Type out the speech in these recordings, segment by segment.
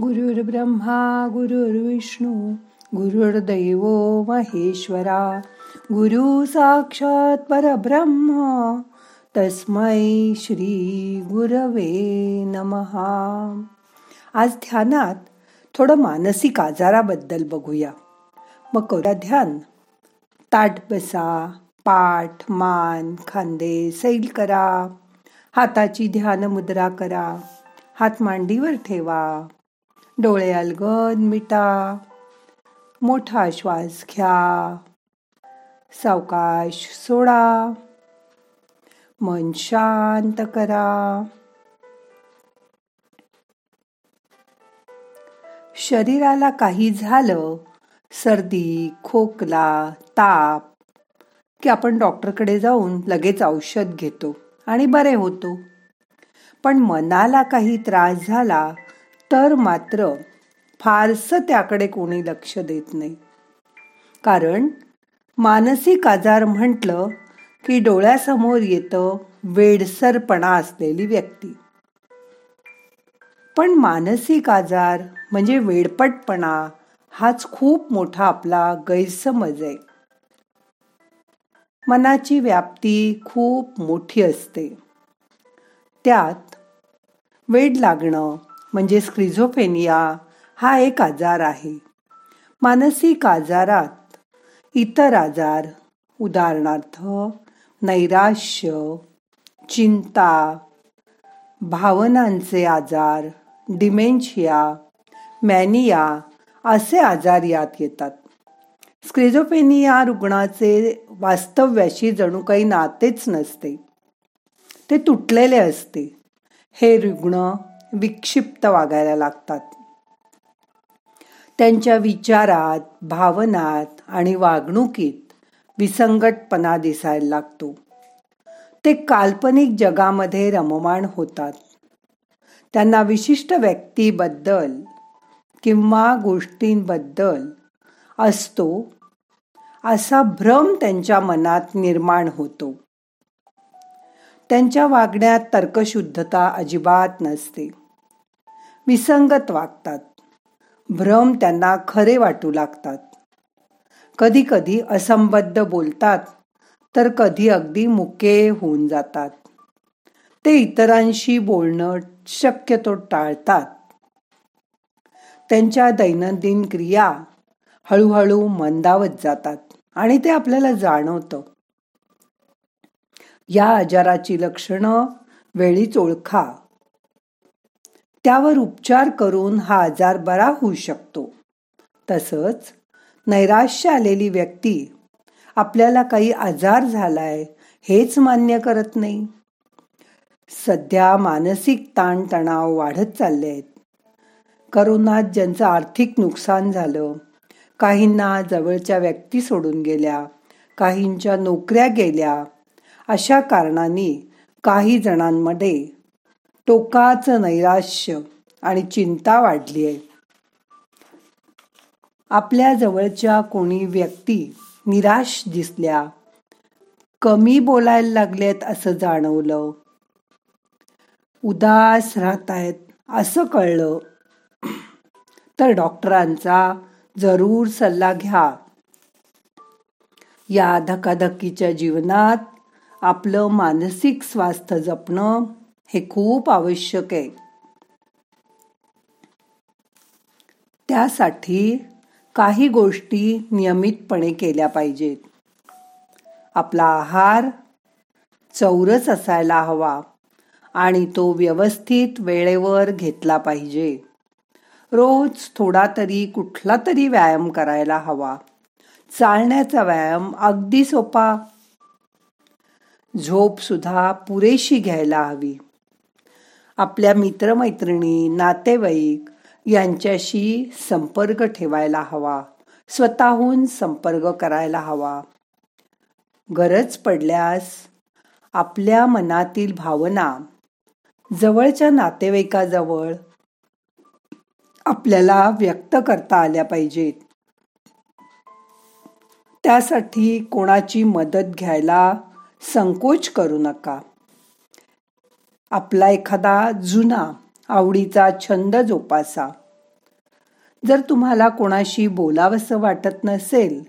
गुरुर्ब्रह्मा गुरुर्विष्णू गुरुर्दैव महेश्वरा गुरु साक्षात परब्रह्म तस्मै श्री गुरवे नमहा आज ध्यानात थोडं मानसिक आजाराबद्दल बघूया मग करूया ध्यान ताट बसा पाठ मान खांदे सैल करा हाताची ध्यान मुद्रा करा हात मांडीवर ठेवा डोळे अलगद मिटा. मोठा श्वास घ्या. सावकाश सोडा. मन शांत करा. शरीराला काही झालं सर्दी खोकला ताप की आपण डॉक्टरकडे जाऊन लगेच औषध घेतो आणि बरे होतो. पण मनाला काही त्रास झाला तर मात्र फारसं त्याकडे कोणी लक्ष देत नाही. कारण मानसिक आजार म्हटलं की डोळ्यासमोर येतं वेडसरपणा असलेली व्यक्ती. पण मानसिक आजार म्हणजे वेडपटपणा हाच खूप मोठा आपला गैरसमज आहे. मनाची व्याप्ती खूप मोठी असते. त्यात वेड लागणं म्हणजे स्क्रिझोफेनिया हा एक आजार आहे. मानसिक आजारात इतर आजार उदाहरणार्थ नैराश्य चिंता भावनांचे आजार डिमेन्शिया मॅनिया असे आजार यात येतात. स्क्रिझोफेनिया रुग्णाचे वास्तव्याशी जणू काही नातेच नसते. ते तुटलेले असते. हे रुग्ण विक्षिप्त वागायला लागतात. त्यांच्या विचारात भावनात आणि वागणुकीत विसंगटपणा दिसायला लागतो. ते काल्पनिक जगामध्ये रममाण होतात. त्यांना विशिष्ट व्यक्तीबद्दल किंवा गोष्टींबद्दल असतो असा भ्रम त्यांच्या मनात निर्माण होतो. त्यांच्या वागण्यात तर्कशुद्धता अजिबात नसते. विसंगत वागतात. भ्रम त्यांना खरे वाटू लागतात. कधी कधी असंबद्ध बोलतात तर कधी अगदी मुके होऊन जातात. ते इतरांशी बोलणं शक्यतो टाळतात. त्यांच्या दैनंदिन क्रिया हळूहळू मंदावत जातात आणि ते आपल्याला जाणवतं. या आजाराची लक्षणं वेळीच ओळखा. त्यावर उपचार करून हा आजार बरा होऊ शकतो. तसंच नैराश्य आलेली व्यक्ती आपल्याला काही आजार झालाय हेच मान्य करत नाही. सध्या मानसिक ताणतणाव वाढत चालले आहेत करोनात ज्यांचं आर्थिक नुकसान झालं काहींना जवळच्या व्यक्ती सोडून गेल्या काहींच्या नोकऱ्या गेल्या अशा कारणांनी काही जणांमध्ये टोकाचं नैराश्य आणि चिंता वाढली आहे आपल्या जवळच्या कोणी व्यक्ती निराश दिसल्या कमी बोलायला लागलेत असं जाणवलं. उदास राहतायत असं कळलं. तर डॉक्टरांचा जरूर सल्ला घ्या. या धकाधकीच्या जीवनात आपलं मानसिक स्वास्थ्य जपणं हे खूप आवश्यक आहे. त्यासाठी काही गोष्टी नियमितपणे केल्या पाहिजेत. आपला आहार चौरस असायला हवा आणि तो व्यवस्थित वेळेवर घेतला पाहिजे. रोज थोडा तरी कुठला तरी व्यायाम करायला हवा. चालण्याचा व्यायाम अगदी सोपा. झोप सुद्धा पुरेशी घ्यायला हवी. आपल्या मित्रमैत्रिणी नातेवाईक यांच्याशी संपर्क ठेवायला हवा. स्वतःहून संपर्क करायला हवा. गरज पडल्यास आपल्या मनातील भावना जवळच्या नातेवाईकाजवळ आपल्याला व्यक्त करता आल्या पाहिजेत. त्यासाठी कोणाची मदत घ्यायला संकोच करू नका. आपला एखादा जुना आवडीचा छंद जोपासा. जर तुम्हाला कोणाशी बोलावंसं वाटत नसेल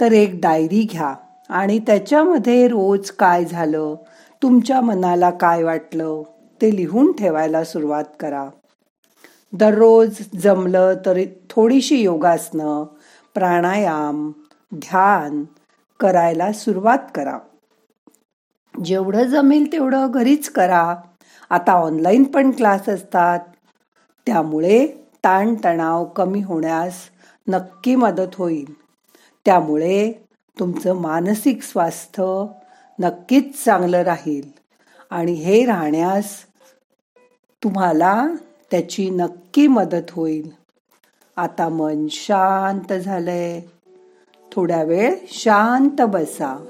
तर एक डायरी घ्या आणि त्याच्यामध्ये रोज काय झालं तुमच्या मनाला काय वाटलं ते लिहून ठेवायला सुरुवात करा. दररोज जमलं तर थोडीशी योगासनं प्राणायाम ध्यान करायला सुरुवात करा. जेवढं जमेल तेवढं घरीच करा. आता ऑनलाईन पण क्लास असतात. त्यामुळे ताणतणाव कमी होण्यास नक्की मदत होईल. त्यामुळे तुमचं मानसिक स्वास्थ्य नक्कीच चांगलं राहील. आणि हे राहण्यास तुम्हाला त्याची नक्की मदत होईल. आता मन शांत झालंय. थोड्या वेळ शांत बसा.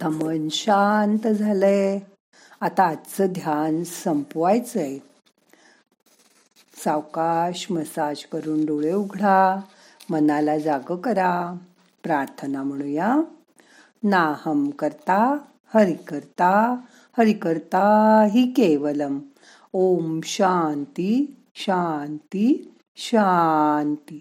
आता मन शांत झालंय. आता आजचं ध्यान संपवायचंय. सावकाश मसाज करून डोळे उघडा मनाला जाग करा. प्रार्थना म्हणूया. नाहम करता हरि करता हरि करता हि केवलम. ओम शांती शांती शांती.